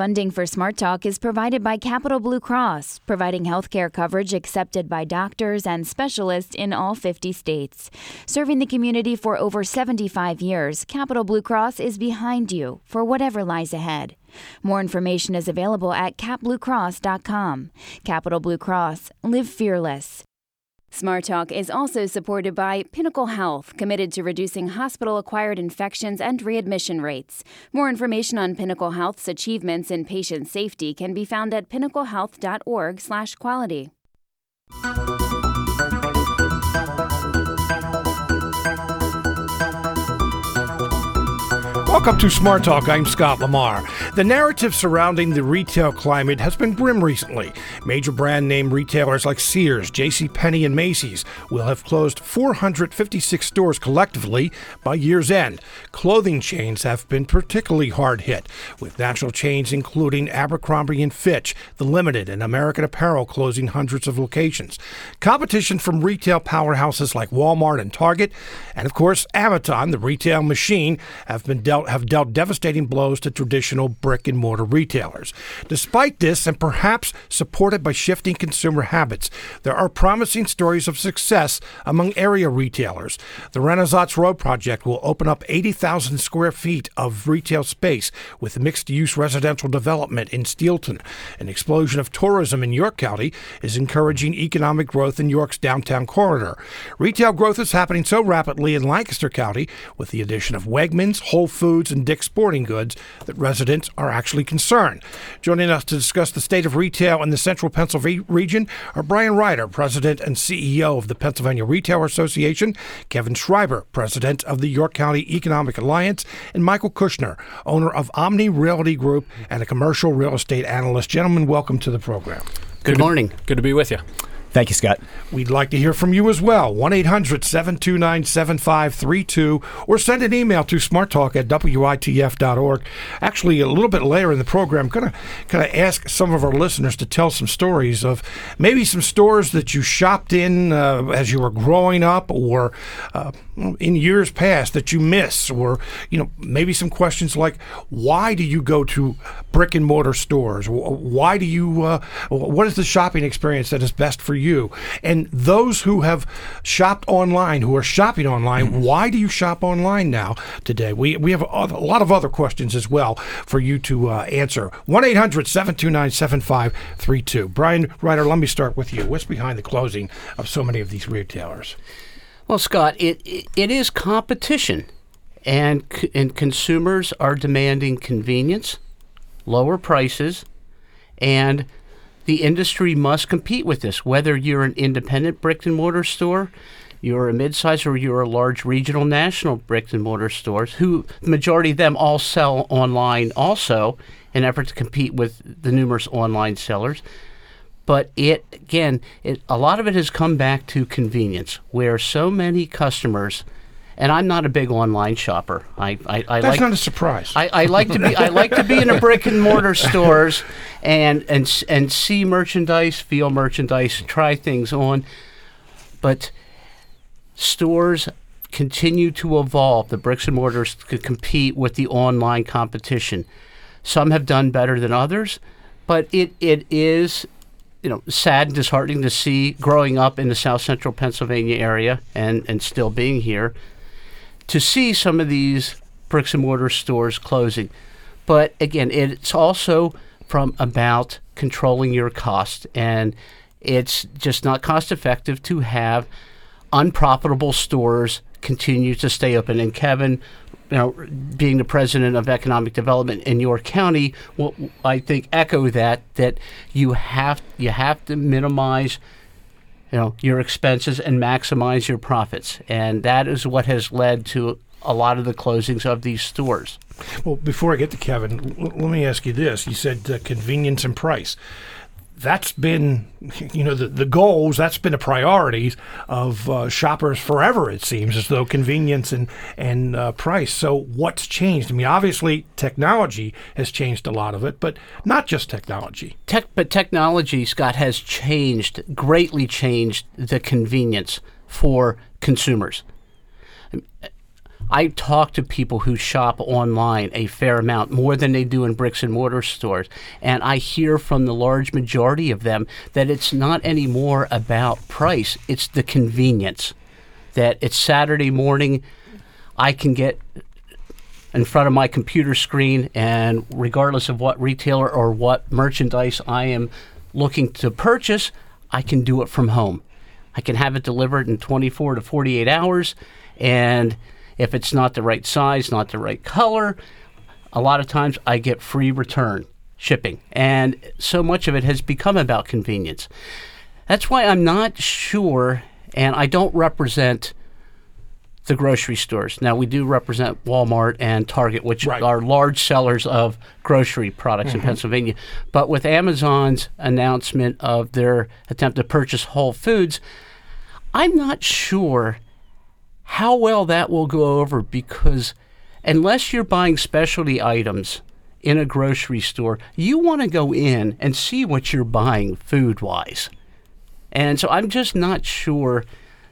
Funding for Smart Talk is provided by Capital Blue Cross, providing healthcare coverage accepted by doctors and specialists in all 50 states. Serving the community for over 75 years, Capital Blue Cross is behind you for whatever lies ahead. More information is available at capbluecross.com. Capital Blue Cross, live fearless. Smart Talk is also supported by Pinnacle Health, committed to reducing hospital acquired infections and readmission rates. More information on Pinnacle Health's achievements in patient safety can be found at pinnaclehealth.org/quality. Welcome to Smart Talk. I'm Scott Lamar. The narrative surrounding the retail climate has been grim recently. Major brand name retailers like Sears, J.C. Penney, and Macy's will have closed 456 stores collectively by year's end. Clothing chains have been particularly hard hit, with national chains including Abercrombie and Fitch, The Limited, and American Apparel closing hundreds of locations. Competition from retail powerhouses like Walmart and Target, and of course Amazon, the retail machine, have been dealt have dealt devastating blows to traditional brick and mortar retailers. Despite this, and perhaps supported by shifting consumer habits, there are promising stories of success among area retailers. The Renaissance Road project will open up 80,000 square feet of retail space with mixed use residential development in Steelton. An explosion of tourism in York County is encouraging economic growth in York's downtown corridor. Retail growth is happening so rapidly in Lancaster County with the addition of Wegmans, Whole Foods, and Dick's Sporting Goods that residents are actually concerned. Joining us to discuss the state of retail in the central Pennsylvania region are Brian Ryder, President and CEO of the Pennsylvania Retailer Association, Kevin Schreiber, President of the York County Economic Alliance, and Michael Kushner, owner of Omni Realty Group and a commercial real estate analyst. Gentlemen, welcome to the program. Good, morning. Good to be with you. Thank you, Scott. We'd like to hear from you as well. 1 800 729 7532 or send an email to smarttalk at witf.org. Actually, a little bit later in the program, I'm going to kind of ask some of our listeners to tell some stories of maybe some stores that you shopped in uh, as you were growing up or uh, in years past that you miss, or, you know, maybe some questions like why do you go to brick and mortar stores? Why do you, uh, what is the shopping experience that is best for you? And those who have shopped online, who are shopping online, mm-hmm. why do you shop online now today? We, we have a, lot of other questions as well for you to uh, answer. 1 800 729 7532. Brian Ryder, let me start with you. What's behind the closing of so many of these retailers? Well, Scott, it, it, is competition, and, and consumers are demanding convenience, lower prices, and the industry must compete with this. Whether you're an independent brick and mortar store, you're a mid-size or you're a large regional national brick and mortar stores, who the majority of them all sell online also in effort to compete with the numerous online sellers. But it again, it, a lot of it has come back to convenience, where so many customers and I'm not a big online shopper. I, I, I That's like, not a surprise. I, I like to be I like to be in a brick and mortar stores and and and see merchandise, feel merchandise, try things on. But stores continue to evolve. The bricks and mortars could compete with the online competition. Some have done better than others, but it, it is you know sad and disheartening to see growing up in the south central Pennsylvania area and, and still being here to see some of these bricks and mortar stores closing. But again, it's also from about controlling your cost, and it's just not cost effective to have unprofitable stores continue to stay open. And Kevin, you know, being the president of economic development in your County, will I think echo that that you have you have to minimize you know your expenses and maximize your profits. And that is what has led to a lot of the closings of these stores. Well before i get to kevin l- let me ask you this. You said uh, convenience and price that's been, you know, the, the goals, that's been a priority of uh, shoppers forever, it seems, as though convenience and, and uh, price. So, what's changed? I mean, obviously, technology has changed a lot of it, but not just technology. Tech, but technology, Scott, has changed, greatly changed the convenience for consumers. I talk to people who shop online a fair amount, more than they do in bricks and mortar stores. And I hear from the large majority of them that it's not anymore about price, it's the convenience. That it's Saturday morning, I can get in front of my computer screen, and regardless of what retailer or what merchandise I am looking to purchase, I can do it from home. I can have it delivered in 24 to 48 hours, and if it's not the right size, not the right color, a lot of times I get free return shipping. And so much of it has become about convenience. That's why I'm not sure, and I don't represent the grocery stores. Now, we do represent Walmart and Target, which Right. are large sellers of grocery products in mm-hmm. Pennsylvania. But with Amazon's announcement of their attempt to purchase Whole Foods, I'm not sure how well that will go over because unless you're buying specialty items in a grocery store, you want to go in and see what you're buying food wise. And so I'm just not sure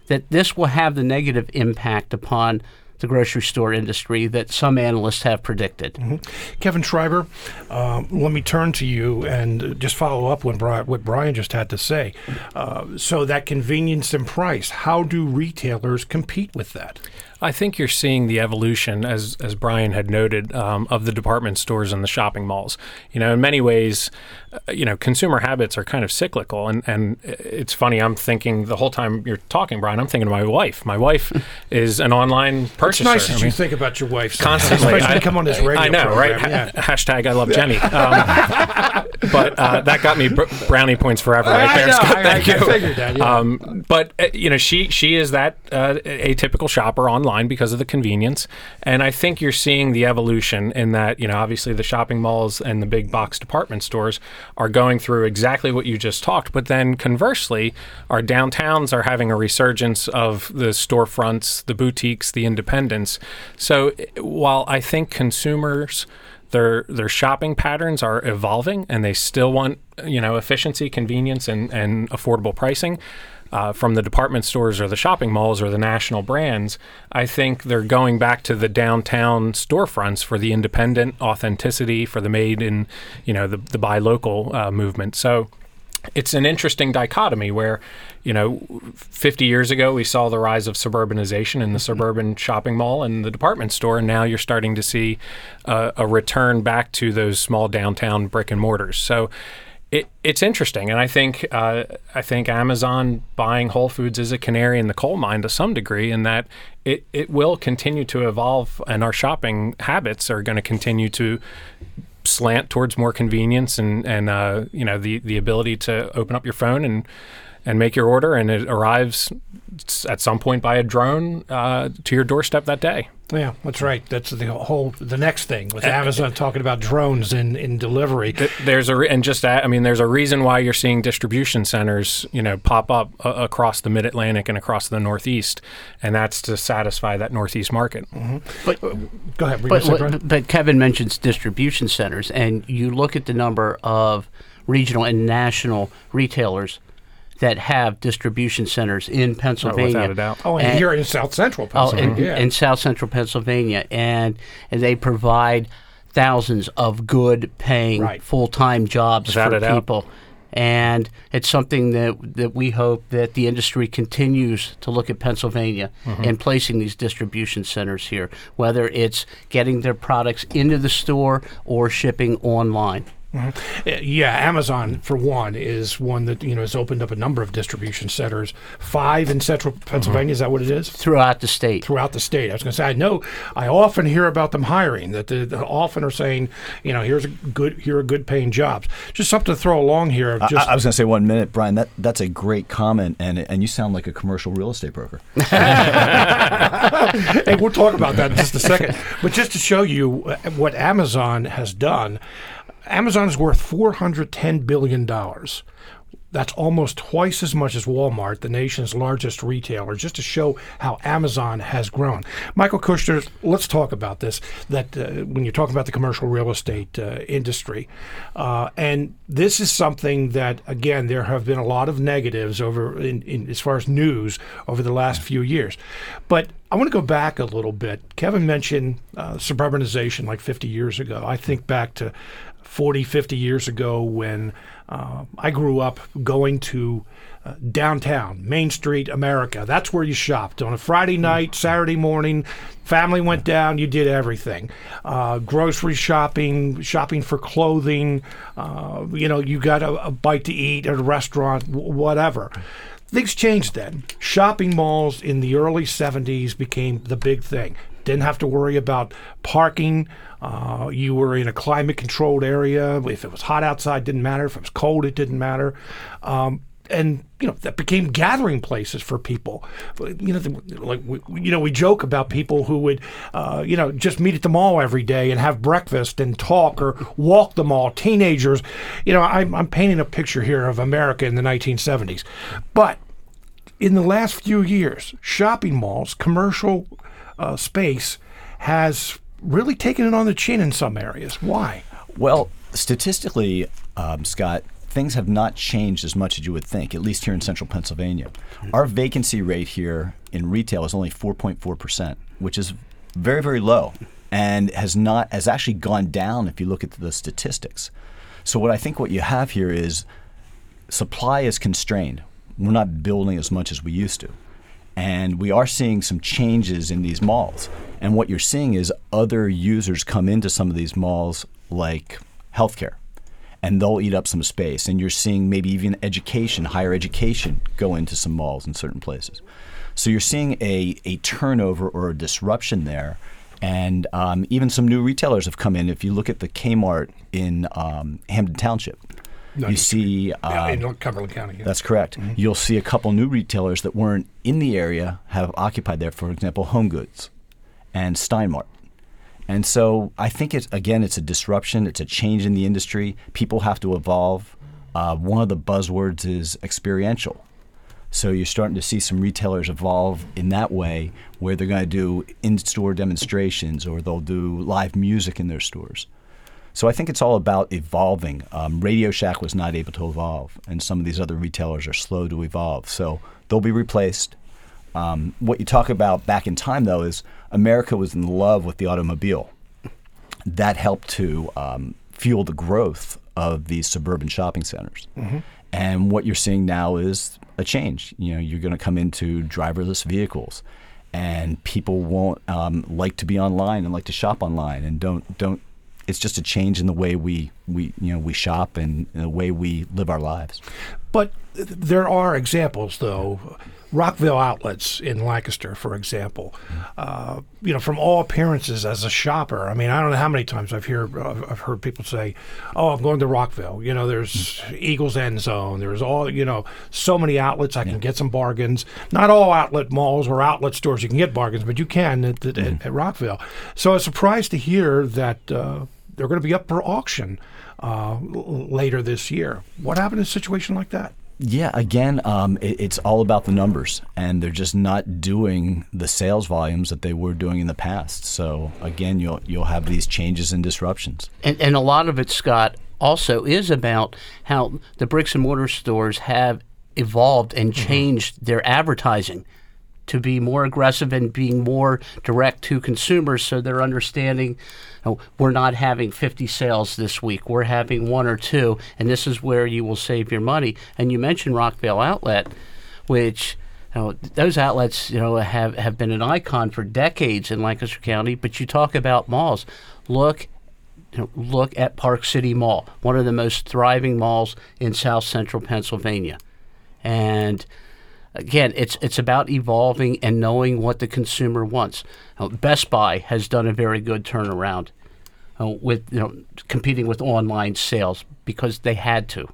that this will have the negative impact upon the grocery store industry that some analysts have predicted. Kevin Schreiber, um, let me turn to you and just follow up when Bri- what Brian just had to say. Uh, so, that convenience and price, how do retailers compete with that? I think you're seeing the evolution, as as Brian had noted, um, of the department stores and the shopping malls. You know, in many ways, uh, you know, consumer habits are kind of cyclical, and and it's funny. I'm thinking the whole time you're talking, Brian. I'm thinking of my wife. My wife is an online It's purchaser. nice that I you mean, think about your wife constantly. especially I- come on this radio I know, program. right? Yeah. Ha- Hashtag I love Jenny. Um, but uh, that got me br- brownie points forever, right I there, Scott. I- Thank I you. figured that, yeah. Um, but uh, you know, she she is that uh, atypical shopper online because of the convenience, and I think you're seeing the evolution in that. You know, obviously the shopping malls and the big box department stores are going through exactly what you just talked. But then conversely, our downtowns are having a resurgence of the storefronts, the boutiques, the independents. So while I think consumers their their shopping patterns are evolving and they still want you know efficiency convenience and, and affordable pricing uh, from the department stores or the shopping malls or the national brands i think they're going back to the downtown storefronts for the independent authenticity for the made in you know the, the buy local uh, movement so it's an interesting dichotomy where, you know, 50 years ago we saw the rise of suburbanization in the suburban shopping mall and the department store, and now you're starting to see uh, a return back to those small downtown brick and mortars. So. It, it's interesting, and I think uh, I think Amazon buying Whole Foods is a canary in the coal mine to some degree, in that it, it will continue to evolve, and our shopping habits are going to continue to slant towards more convenience and and uh, you know the the ability to open up your phone and and make your order and it arrives at some point by a drone uh, to your doorstep that day. Yeah, that's right. That's the whole the next thing with Amazon talking about drones in, in delivery. There's a re- and just that, I mean there's a reason why you're seeing distribution centers you know pop up uh, across the Mid Atlantic and across the Northeast, and that's to satisfy that Northeast market. But Go ahead. But, gonna say, what- Brian? but, but Kevin mentions distribution centers, and you look at the number of regional and national retailers that have distribution centers in Pennsylvania. without a doubt. oh, and, and- here in South Central Oh, in, Pennsylvania. yeah. in South Central Pennsylvania, and, and they provide thousands of good paying Right. full time jobs Without for a doubt. people. And it's something that that we hope that the industry continues to look at Pennsylvania Mm-hmm. and placing these distribution centers here, whether it's getting their products into the store or shipping online. Uh, Yeah, Amazon for one is one that you know has opened up a number of distribution centers. Five in central Pennsylvania. Is that what it is? throughout the state. Throughout the state. I was going to say I know. I often hear about them hiring. That they, they often are saying, you know, here's a good, here are good paying jobs. Just something to throw along here. Of I, just I was going to say one minute, Brian. That that's a great comment, and and you sound like a commercial real estate broker. hey, we'll talk about that in just a second. But just to show you uh, what Amazon has done, Amazon is worth $410 billion. That's almost twice as much as Walmart, the nation's largest retailer, just to show how Amazon has grown. Michael Kushner, let's talk about this. That uh, when you're talking about the commercial real estate uh, industry, uh, and this is something that again there have been a lot of negatives over in, in as far as news over the last few years, but I want to go back a little bit. Kevin mentioned uh, suburbanization like 50 years ago. I think back to 40, 50 years ago when uh, I grew up going to uh, downtown, Main Street, America. That's where you shopped. On a Friday night, Saturday morning, family went down, you did everything. Uh, grocery shopping, shopping for clothing, uh, you know, you got a, a, bite to eat at a restaurant, w- whatever. Things changed then. Shopping malls in the early 70s became the big thing. Didn't have to worry about parking. Uh, you were in a climate controlled area. If it was hot outside, didn't matter. If it was cold, it didn't matter. Um, and you know that became gathering places for people. You know, the, like we, you know, we joke about people who would, uh, you know, just meet at the mall every day and have breakfast and talk or walk the mall. Teenagers, you know, I'm, I'm painting a picture here of America in the 1970s, but in the last few years, shopping malls, commercial uh, space has really taken it on the chin in some areas. Why? Well, statistically, um, Scott, things have not changed as much as you would think, at least here in central Pennsylvania. Our vacancy rate here in retail is only 4.4%, which is very, very low and has not has actually gone down if you look at the statistics. So what I think what you have here is supply is constrained. We're not building as much as we used to. And we are seeing some changes in these malls. And what you're seeing is other users come into some of these malls like healthcare and they'll eat up some space. And you're seeing maybe even education, higher education, go into some malls in certain places. So you're seeing a, a turnover or a disruption there. And um, even some new retailers have come in. If you look at the Kmart in um, Hampden Township, you see uh, in Cumberland County. Yeah. That's correct. Mm-hmm. You'll see a couple new retailers that weren't in the area have occupied there. For example, Home Goods and Steinmart. And so I think it's again, it's a disruption. It's a change in the industry. People have to evolve. Uh, one of the buzzwords is experiential. So you're starting to see some retailers evolve in that way, where they're going to do in-store demonstrations or they'll do live music in their stores. So I think it's all about evolving. Um, Radio Shack was not able to evolve, and some of these other retailers are slow to evolve. So they'll be replaced. Um, what you talk about back in time, though, is America was in love with the automobile. That helped to um, fuel the growth of these suburban shopping centers. Mm-hmm. And what you're seeing now is a change. You know, you're going to come into driverless vehicles, and people won't um, like to be online and like to shop online, and don't don't. It's just a change in the way we we you know we shop and the way we live our lives. But there are examples, though Rockvale outlets in Lancaster, for example, uh, you know, from all appearances as a shopper, I mean, I don't know how many times I've heard I've heard people say, "Oh, I'm going to Rockvale." You know, there's Eagles End Zone. There's all you know, so many outlets. I can yeah. get some bargains. Not all outlet malls or outlet stores you can get bargains, but you can at, at, mm-hmm. at Rockvale. So I was surprised to hear that uh, they're going to be up for auction uh, later this year. What happened in a situation like that? Yeah, again, um, it, it's all about the numbers, and they're just not doing the sales volumes that they were doing in the past. So again, you'll you'll have these changes and disruptions. And, and a lot of it, Scott, also is about how the bricks and mortar stores have evolved and mm-hmm. changed mm-hmm. their advertising to be more aggressive and being more direct to consumers so they're understanding you know, we're not having 50 sales this week. We're having one or two and this is where you will save your money. And you mentioned rockvale outlet which you know, those outlets you know have, have been an icon for decades in lancaster county but you talk about malls. Look look at park city mall one of the most thriving malls in south central pennsylvania. And again, it's it's about evolving and knowing what the consumer wants. Best Buy has done a very good turnaround uh, with you know competing with online sales because they had to.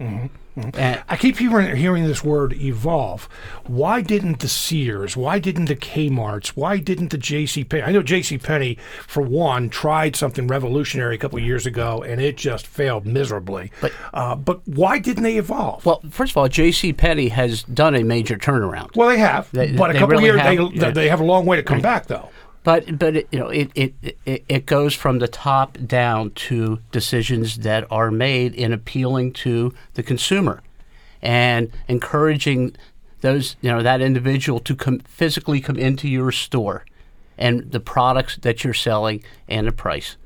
Mm-hmm. Mm-hmm. I keep hearing, hearing this word evolve. Why didn't the Sears, why didn't the Kmarts, why didn't the J.C. Penney? I know J.C. Penney, for one, tried something revolutionary a couple of years ago, and it just failed miserably. But, uh, but why didn't they evolve? Well, first of all, J.C. Penney has done a major turnaround. Well, they have, they, but a couple really years, have, they, yeah. they have a long way to come right. back, though. But but it, you know it, it it it goes from the top down to decisions that are made in appealing to the consumer, and encouraging those you know that individual to come physically come into your store and the products that you're selling and the price.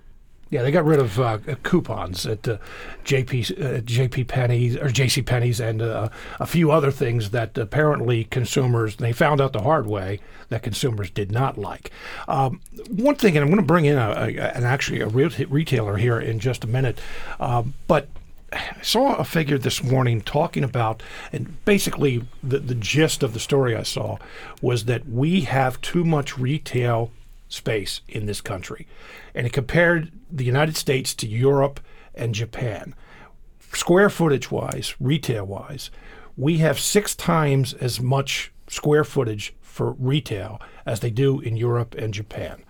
Yeah, they got rid of uh, coupons at uh, JP uh, JP Penney's or JC Penney's and uh, a few other things that apparently consumers they found out the hard way that consumers did not like. Um, one thing, and I'm going to bring in a, a, an actually a real retailer here in just a minute, um, but I saw a figure this morning talking about, and basically the, the gist of the story I saw was that we have too much retail space in this country. And it compared the United States to Europe and Japan. Square footage wise, retail wise, we have six times as much square footage for retail as they do in Europe and Japan.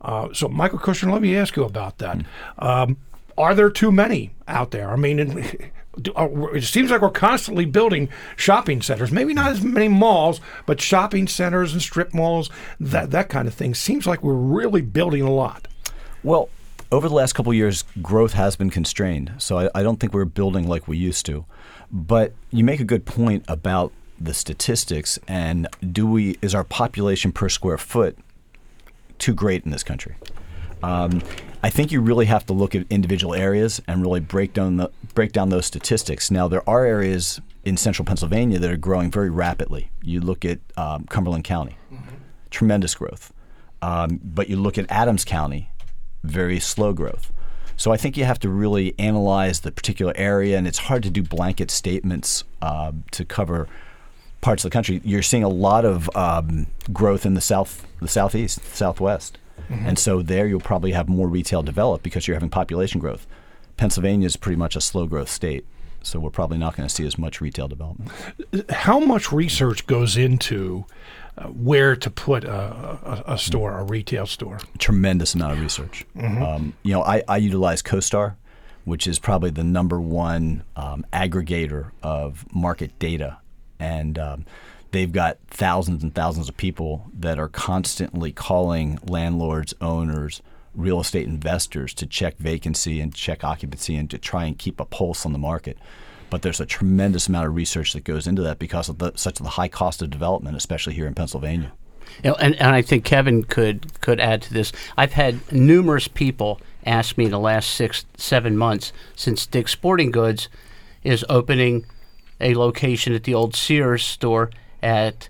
Uh, so, Michael Kushner, let me ask you about that. Um, are there too many out there? I mean, it seems like we're constantly building shopping centers. Maybe not as many malls, but shopping centers and strip malls, that that kind of thing. Seems like we're really building a lot. Well, over the last couple years, growth has been constrained. So I, I don't think we're building like we used to. But you make a good point about the statistics and do we is our population per square foot too great in this country? Um, I think you really have to look at individual areas and really break down the, break down those statistics. Now there are areas in central Pennsylvania that are growing very rapidly. You look at um, Cumberland County, mm-hmm. tremendous growth. Um, but you look at Adams County, very slow growth. So I think you have to really analyze the particular area, and it's hard to do blanket statements uh, to cover parts of the country. You're seeing a lot of um, growth in the south, the southeast, southwest. Mm-hmm. And so there you'll probably have more retail develop because you're having population growth. Pennsylvania is pretty much a slow growth state. So we're probably not going to see as much retail development. How much research goes into uh, where to put a, a, a, store, a retail store? Tremendous amount of research. Mm-hmm. Um, you know, I, I utilize CoStar, which is probably the number one um, aggregator of market data, and um, they've got thousands and thousands of people that are constantly calling landlords, owners, real estate investors to check vacancy and check occupancy and to try and keep a pulse on the market. But there's a tremendous amount of research that goes into that because of the, such the high cost of development, especially here in Pennsylvania. You know, and, and I think Kevin could could add to this. I've had numerous people ask me in the last six seven months since Dick's Sporting Goods is opening a location at the old Sears store at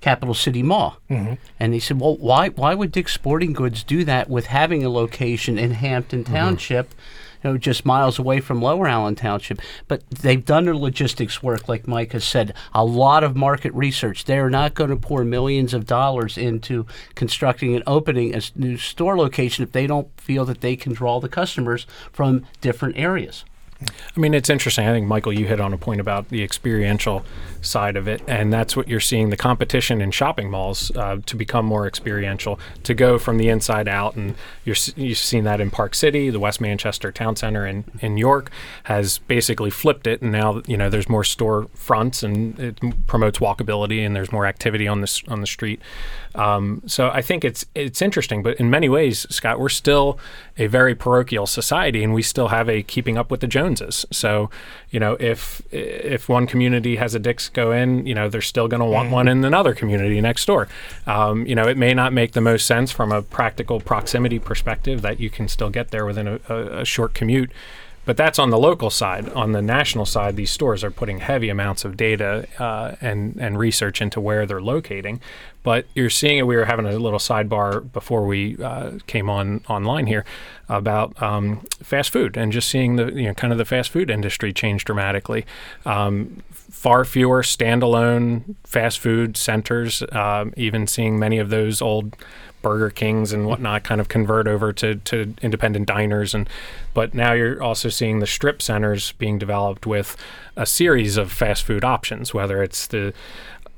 Capital City Mall. Mm-hmm. And he said, "Well, why why would Dick's Sporting Goods do that with having a location in Hampden mm-hmm. Township?" Mm-hmm. Know, just miles away from Lower Allen Township. But they've done their logistics work, like Mike has said, a lot of market research. They're not going to pour millions of dollars into constructing and opening a new store location if they don't feel that they can draw the customers from different areas. I mean, it's interesting. I think, Michael, you hit on a point about the experiential side of it, and that's what you're seeing the competition in shopping malls uh, to become more experiential, to go from the inside out. And you're, you've seen that in Park City, the West Manchester Town Center in, in York has basically flipped it, and now you know there's more store fronts and it promotes walkability, and there's more activity on the on the street. Um, so I think it's it's interesting, but in many ways, Scott, we're still a very parochial society, and we still have a keeping up with the Joneses. So, you know, if if one community has a Dick's go in, you know, they're still going to want one in another community next door. Um, you know, it may not make the most sense from a practical proximity perspective that you can still get there within a, a, a short commute. But that's on the local side. On the national side, these stores are putting heavy amounts of data uh, and and research into where they're locating. But you're seeing it. We were having a little sidebar before we uh, came on online here about um, fast food and just seeing the you know kind of the fast food industry change dramatically. Um, far fewer standalone fast food centers. Um, even seeing many of those old Burger Kings and whatnot kind of convert over to, to independent diners. And but now you're also seeing the strip centers being developed with a series of fast food options, whether it's the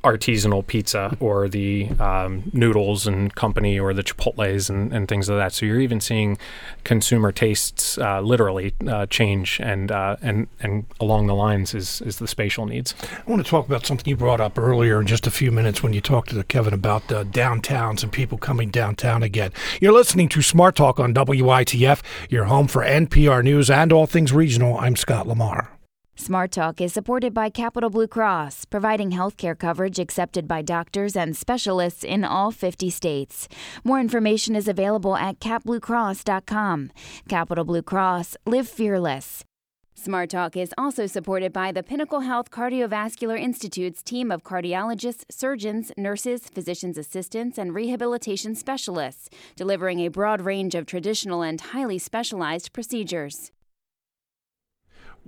artisanal pizza or the um, noodles and company or the chipotles and, and things of that. So you're even seeing consumer tastes uh, literally uh, change and uh, and and along the lines is is the spatial needs. I want to talk about something you brought up earlier in just a few minutes when you talked to Kevin about downtowns and people coming downtown again. You're listening to Smart Talk on WITF, your home for NPR News and all things regional. I'm Scott Lamar. Smart Talk is supported by Capital Blue Cross, providing healthcare coverage accepted by doctors and specialists in all 50 states. More information is available at capbluecross.com. Capital Blue Cross, live fearless. Smart Talk is also supported by the Pinnacle Health Cardiovascular Institute's team of cardiologists, surgeons, nurses, physician's assistants, and rehabilitation specialists, delivering a broad range of traditional and highly specialized procedures.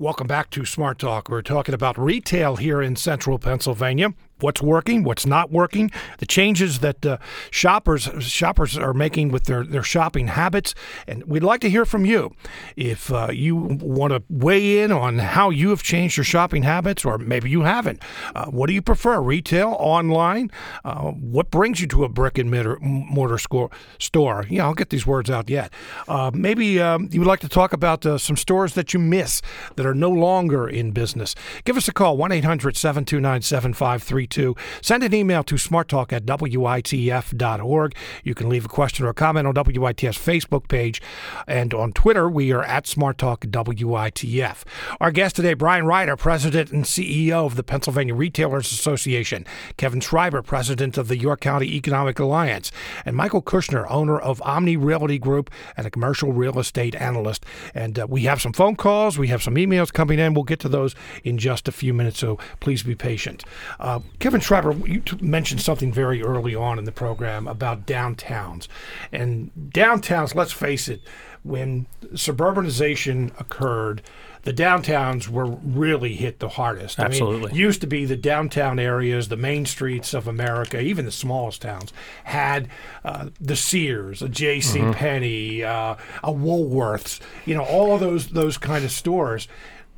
Welcome back to Smart Talk. We're talking about retail here in central Pennsylvania what's working, what's not working, the changes that uh, shoppers shoppers are making with their, their shopping habits, and we'd like to hear from you. If uh, you want to weigh in on how you have changed your shopping habits, or maybe you haven't, uh, what do you prefer, retail, online? Uh, what brings you to a brick and mortar, score, store? Yeah, I'll get these words out yet. Uh, maybe um, you would like to talk about uh, some stores that you miss that are no longer in business. Give us a call 1 800 729 7532 to. Send an email to smarttalk at witf.org. You can leave a question or a comment on WITF's Facebook page. And on Twitter, we are at smarttalkwitf. Our guest today, Brian Ryder, President and CEO of the Pennsylvania Retailers Association, Kevin Schreiber, President of the York County Economic Alliance, and Michael Kushner, owner of Omni Realty Group and a commercial real estate analyst. And uh, we have some phone calls, we have some emails coming in. We'll get to those in just a few minutes, so please be patient. Uh, Kevin Schreiber, you t- mentioned something very early on in the program about downtowns. And downtowns, let's face it, when suburbanization occurred, the downtowns were really hit the hardest. Absolutely. I mean, used to be the downtown areas, the main streets of America, even the smallest towns, had uh, the Sears, a J.C. Mm-hmm. Penney, uh, a Woolworths, you know, all of those those kind of stores.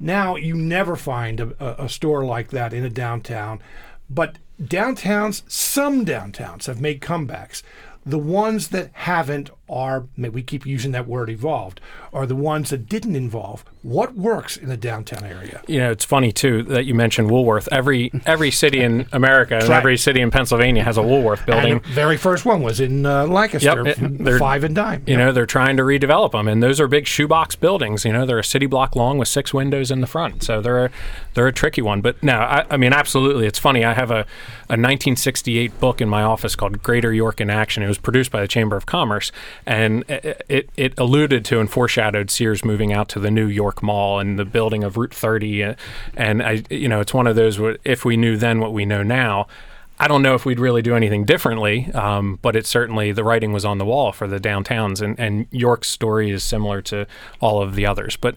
Now you never find a, a store like that in a downtown. But downtowns, some downtowns have made comebacks. The ones that haven't are, we keep using that word evolved, are the ones that didn't involve. What works in the downtown area? You know, it's funny too that you mentioned Woolworth. Every every city in America and right. every city in Pennsylvania has a Woolworth building. And the very first one was in uh, Lancaster, yep, it, five and dime. You yep. know, they're trying to redevelop them, and those are big shoebox buildings. You know, they're a city block long with six windows in the front, so they're a, they're a tricky one. But no, I, I mean, absolutely, it's funny. I have a, a 1968 book in my office called Greater York in Action. It was produced by the Chamber of Commerce, and it, it alluded to and foreshadowed Sears moving out to the New York Mall and the building of Route 30. Uh, and I, you know, it's one of those if we knew then what we know now. I don't know if we'd really do anything differently, um, but it's certainly the writing was on the wall for the downtowns, and, and York's story is similar to all of the others. But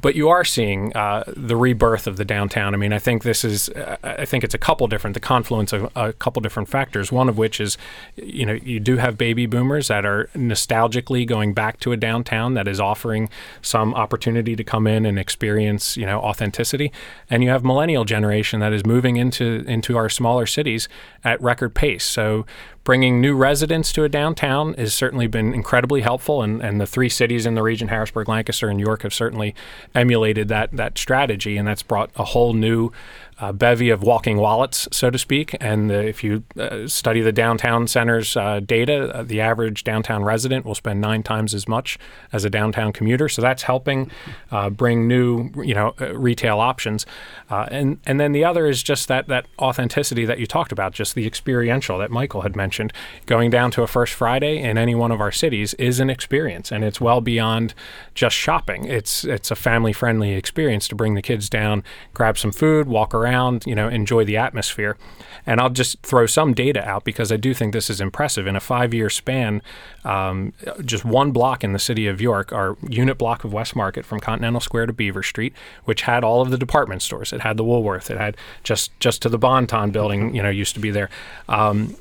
but you are seeing uh, the rebirth of the downtown. I mean, I think this is, I think it's a couple different, the confluence of a couple different factors. One of which is, you know, you do have baby boomers that are nostalgically going back to a downtown that is offering some opportunity to come in and experience, you know, authenticity, and you have millennial generation that is moving into into our smaller cities at record pace. So bringing new residents to a downtown has certainly been incredibly helpful, and, and the three cities in the region, Harrisburg, Lancaster, and York, have certainly emulated that that strategy, and that's brought a whole new uh, bevy of walking wallets, so to speak. And uh, if you uh, study the downtown center's uh, data, uh, the average downtown resident will spend nine times as much as a downtown commuter. So that's helping uh, bring new, you know, retail options. and and then the other is just that that authenticity that you talked about, just the experiential that Michael had mentioned. Going down to a First Friday in any one of our cities is an experience, and it's well beyond just shopping. It's it's a family friendly experience to bring the kids down, grab some food, walk around around, you know, enjoy the atmosphere. And I'll just throw some data out because I do think this is impressive. In a five year span, um, just one block in the city of York, our unit block of West Market from Continental Square to Beaver Street, which had all of the department stores. It had the Woolworth. It had just just to the Bon-Ton building, you know, used to be there. Um,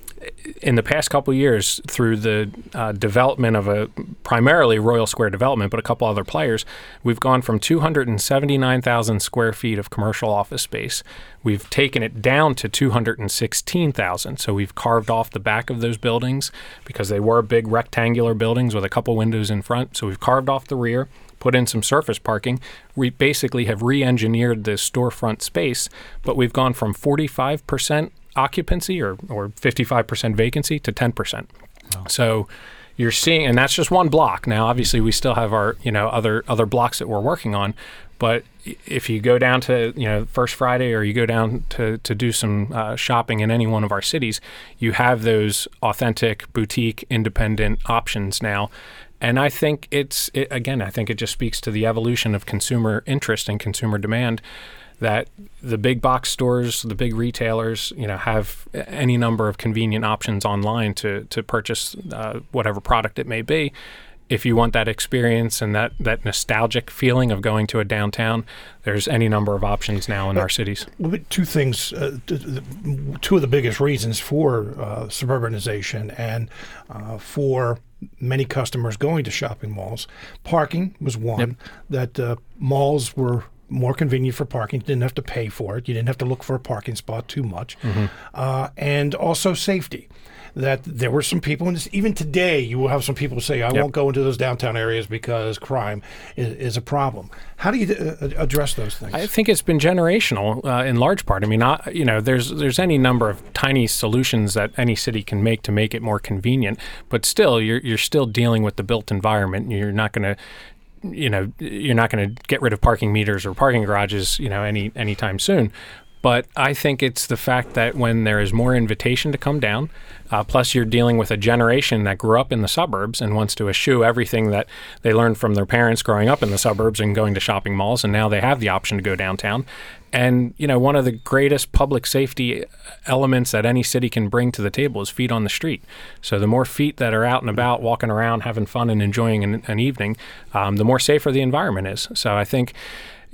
in the past couple years, through the uh, development of a primarily Royal Square development, but a couple other players, we've gone from 279,000 square feet of commercial office space. We've taken it down to 216,000. So we've carved off the back of those buildings because they were big rectangular buildings with a couple windows in front. So we've carved off the rear put in some surface parking. We basically have re engineered the storefront space, but we've gone from 45% occupancy or, or 55% vacancy to 10%. Wow. So you're seeing, and that's just one block. Now, obviously, we still have our, you know, other other blocks that we're working on, But if you go down to you know First Friday or you go down to to do some uh, shopping in any one of our cities, you have those authentic boutique independent options now. And I think it's it, again, I think it just speaks to the evolution of consumer interest and consumer demand that the big box stores, the big retailers, you know, have any number of convenient options online to to purchase uh, whatever product it may be. If you want that experience and that, that nostalgic feeling of going to a downtown, there's any number of options now in our cities. Two things, uh, two of the biggest reasons for uh, suburbanization and uh, for many customers going to shopping malls. Parking was one, that uh, malls were more convenient for parking. You didn't have to pay for it, you didn't have to look for a parking spot too much. Uh, and also safety. That there were some people, and even today, you will have some people say, "I won't go into those downtown areas because crime is, is a problem." How do you uh, address those things? I think it's been generational uh, in large part. I mean, not, you know, there's there's any number of tiny solutions that any city can make to make it more convenient, but still, you're you're still dealing with the built environment. You're not going to you know you're not going to get rid of parking meters or parking garages you know any anytime soon but I think it's the fact that when there is more invitation to come down, uh, plus you're dealing with a generation that grew up in the suburbs and wants to eschew everything that they learned from their parents growing up in the suburbs and going to shopping malls, and now they have the option to go downtown. And you know, one of the greatest public safety elements that any city can bring to the table is feet on the street. So the more feet that are out and about, walking around, having fun, and enjoying an, an evening, um, the more safer the environment is. So I think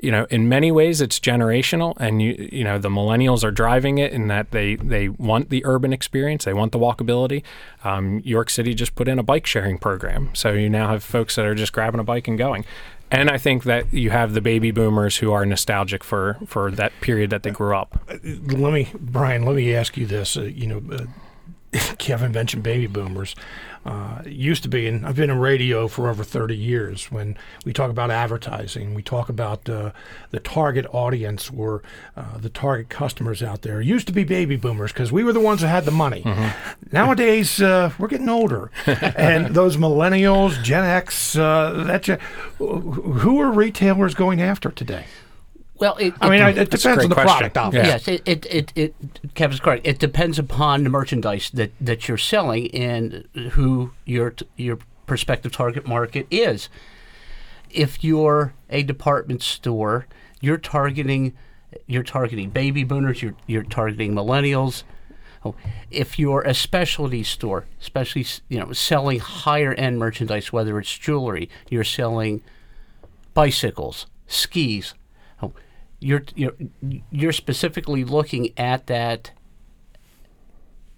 you know, in many ways, it's generational, and you you know the millennials are driving it in that they they want the urban experience, they want the walkability. Um, York City just put in a bike sharing program, so you now have folks that are just grabbing a bike and going. And I think that you have the baby boomers who are nostalgic for for that period that they grew up. let me, Brian, let me ask you this. Uh, you know, uh, Kevin mentioned baby boomers. Uh, used to be, and I've been in radio for over 30 years. When we talk about advertising, we talk about uh, the target audience or uh, the target customers out there. Used to be baby boomers because we were the ones that had the money. Nowadays, uh, we're getting older, and those millennials, Gen X, uh, that who are retailers going after today? Well, it, I mean, it, it That's a depends great on the question. product, obviously. Yes, it, it, it, it Kevin's correct. It depends upon the merchandise that, that you're selling and who your your prospective target market is. If you're a department store, you're targeting you're targeting baby boomers, you're you're targeting millennials. If you're a specialty store, especially you know selling higher end merchandise, whether it's jewelry, you're selling bicycles, skis. You're you're you're specifically looking at that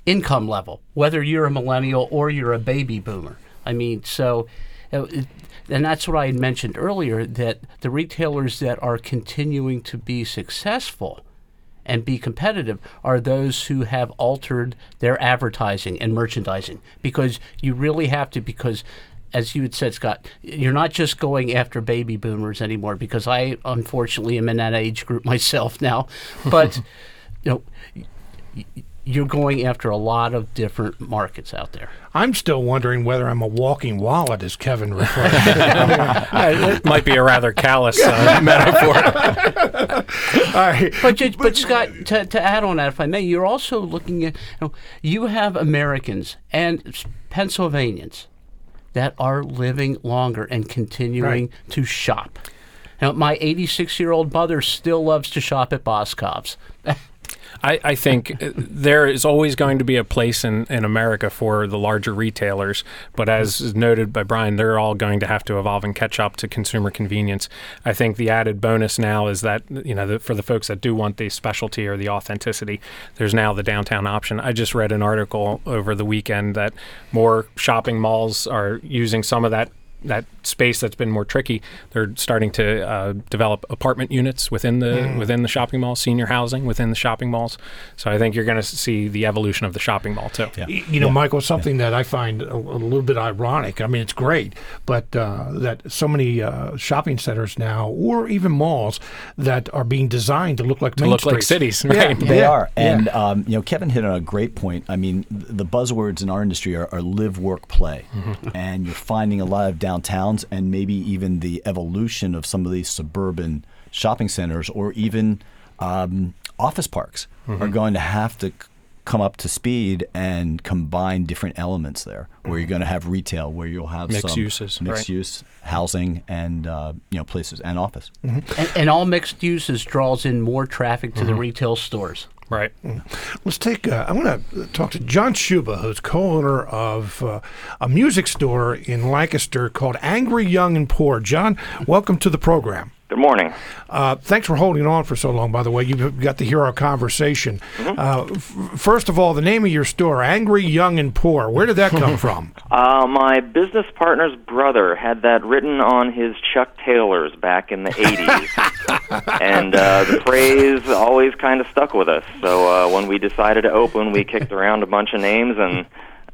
income level, whether you're a millennial or you're a baby boomer. I mean, so. uh, And that's what I had mentioned earlier that the retailers that are continuing to be successful and be competitive are those who have altered their advertising and merchandising because you really have to because as you had said Scott you're not just going after baby boomers anymore because I unfortunately am in that age group myself now but you know y- y- you're going after a lot of different markets out there I'm still wondering whether I'm a walking wallet, as Kevin referred. to. It might be a rather callous uh, metaphor. All right. But, ju- but Scott, to, to add on that, if I may, you're also looking at you, know, you have Americans and Pennsylvanians that are living longer and continuing to shop. Now, my 86 year old mother still loves to shop at Boscov's. I, I think there is always going to be a place in, in America for the larger retailers, but as noted by Brian, they're all going to have to evolve and catch up to consumer convenience. I think the added bonus now is that you know the, for the folks that do want the specialty or the authenticity, there's now the downtown option. I just read an article over the weekend that more shopping malls are using some of that that space that's been more tricky. They're starting to uh, develop apartment units within the within the shopping mall, senior housing within the shopping malls. So I think you're going to see the evolution of the shopping mall too. Yeah. You know, Michael, something that I find a, a little bit ironic. I mean, it's great, but uh, that so many uh, shopping centers now, or even malls, that are being designed to look like To main look like cities, right? Yeah. They are, yeah. and um, you know, Kevin hit on a great point. I mean, the buzzwords in our industry are, are live, work, play, and you're finding a lot of downtowns and maybe even the evolution of some of these suburban shopping centers or even um, office parks are going to have to c- come up to speed and combine different elements there where you're going to have retail where you'll have Mixed some uses, mixed right. use housing and uh, you know places and office And, and all mixed uses draws in more traffic to the retail stores. Right. Let's take. Uh, I want to talk to John Shuba, who's co-owner of uh, a music store in Lancaster called Angry Young and Poor. John, welcome to the program. Good morning. Uh, thanks for holding on for so long. By the way, you've got to hear our conversation. Uh, f- first of all, the name of your store, Angry Young and Poor. Where did that come from? Uh, my business partner's brother had that written on his Chuck Taylors back in the 80s. and uh, the phrase always kind of stuck with us. So uh, when we decided to open, we kicked around a bunch of names, and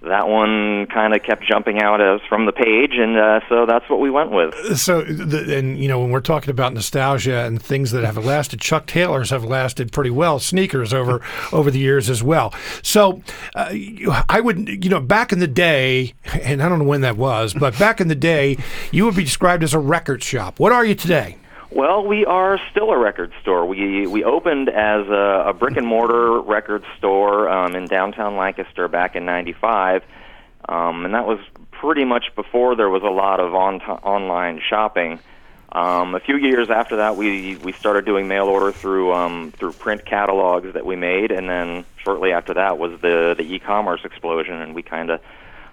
that one kind of kept jumping out as from the page, and uh, so that's what we went with. So, the, and you know, when we're talking about nostalgia and things that have lasted, Chuck Taylors have lasted pretty well. Sneakers over over the years as well. So, uh, I would, you know, back in the day, and I don't know when that was, but back in the day, you would be described as a record shop. What are you today? Well, we are still a record store. We we opened as a, a brick and mortar record store um, in downtown Lancaster back in '95, um, and that was pretty much before there was a lot of on online shopping. Um, a few years after that, we we started doing mail order through um, through print catalogs that we made, and then shortly after that was the the e-commerce explosion, and we kind of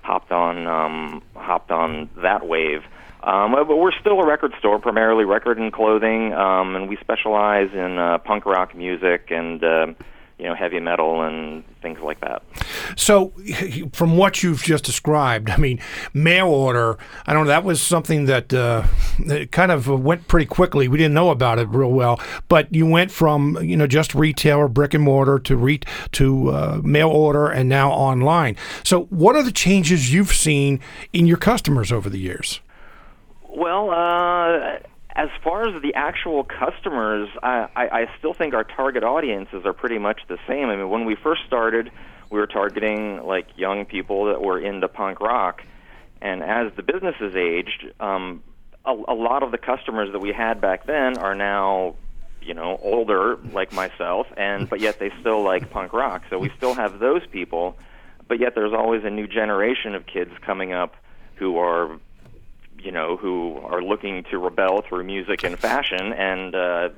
hopped on um, hopped on that wave. Um, but we're still a record store, primarily record and clothing, um, and we specialize in uh, punk rock music and uh, you know heavy metal and things like that. So, from what you've just described, I mean, mail order. I don't know. That was something that, uh, that kind of went pretty quickly. We didn't know about it real well, but you went from you know just retail or brick and mortar to re- to uh, mail order and now online. So, what are the changes you've seen in your customers over the years? Well, uh, as far as the actual customers, I, I, I still think our target audiences are pretty much the same. I mean, when we first started, we were targeting like young people that were into punk rock, and as the business has aged, um, a, a lot of the customers that we had back then are now, you know, older like myself, and but yet they still like punk rock. So we still have those people, but yet there's always a new generation of kids coming up who are you know, who are looking to rebel through music and fashion, and uh,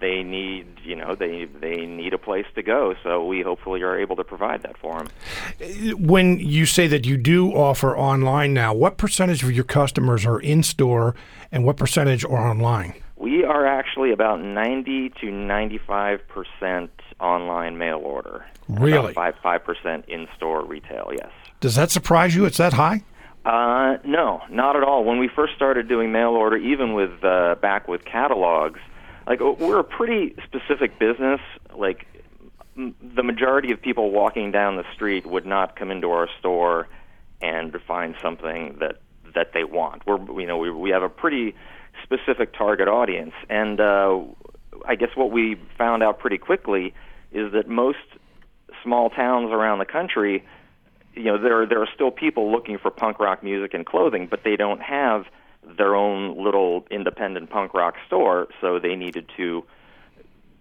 they need, you know, they they need a place to go. So we hopefully are able to provide that for them. When you say that you do offer online now, what percentage of your customers are in store, and what percentage are online? We are actually about 90 to 95 percent online mail order. Really? About five five percent in store retail. Yes. Does that surprise you? It's that high? Uh, no, not at all. When we first started doing mail order, even with uh, back with catalogs, like we're a pretty specific business. Like m- the majority of people walking down the street would not come into our store and find something that that they want. We're you know we we have a pretty specific target audience, and uh, I guess what we found out pretty quickly is that most small towns around the country you know there there are still people looking for punk rock music and clothing, but they don't have their own little independent punk rock store, so they needed to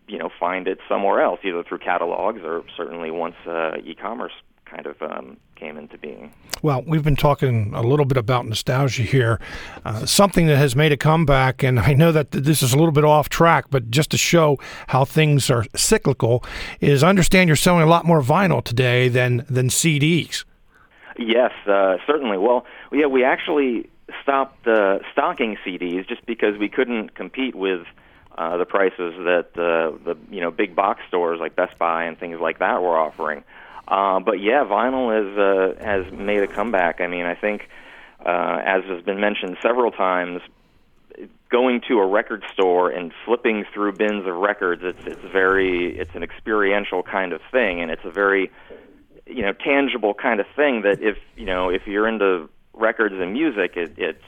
you know find it somewhere else, either through catalogs or certainly once uh, e-commerce kind of um, came into being. Well, we've been talking a little bit about nostalgia here, uh, something that has made a comeback. And I know that this is a little bit off track, but just to show how things are cyclical, is understand you're selling a lot more vinyl today than than CDs. Yes, uh, certainly. Well, yeah, we actually stopped uh, stocking CDs just because we couldn't compete with uh, the prices that uh, the you know big box stores like Best Buy and things like that were offering. Uh, but yeah, vinyl has uh, has made a comeback. I mean, I think uh, as has been mentioned several times, going to a record store and flipping through bins of records it's it's very it's an experiential kind of thing, and it's a very you know tangible kind of thing that if you know if you're into records and music, it, it's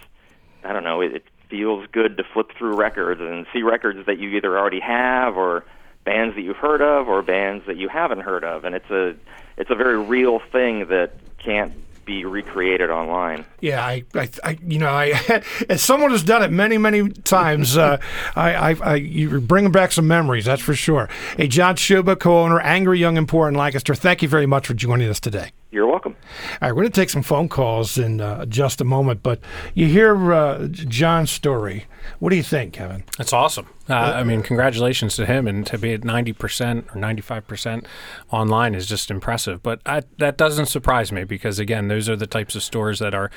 I don't know it, it feels good to flip through records and see records that you either already have or bands that you've heard of or bands that you haven't heard of, and it's a it's a very real thing that can't be recreated online. Yeah, I, I, I you know, I as someone who's done it many, many times, uh, I, I, I, you're bringing back some memories. That's for sure. Hey, John Schuba, co-owner, Angry Young and Poor in Lancaster. Thank you very much for joining us today. You're welcome. All right, we're going to take some phone calls in uh, just a moment, but you hear uh, John's story. What do you think, Kevin? That's awesome. Uh, I mean, congratulations to him, and to be at ninety percent or ninety-five percent online is just impressive. But I, that doesn't surprise me because, again, those are the types of stores that are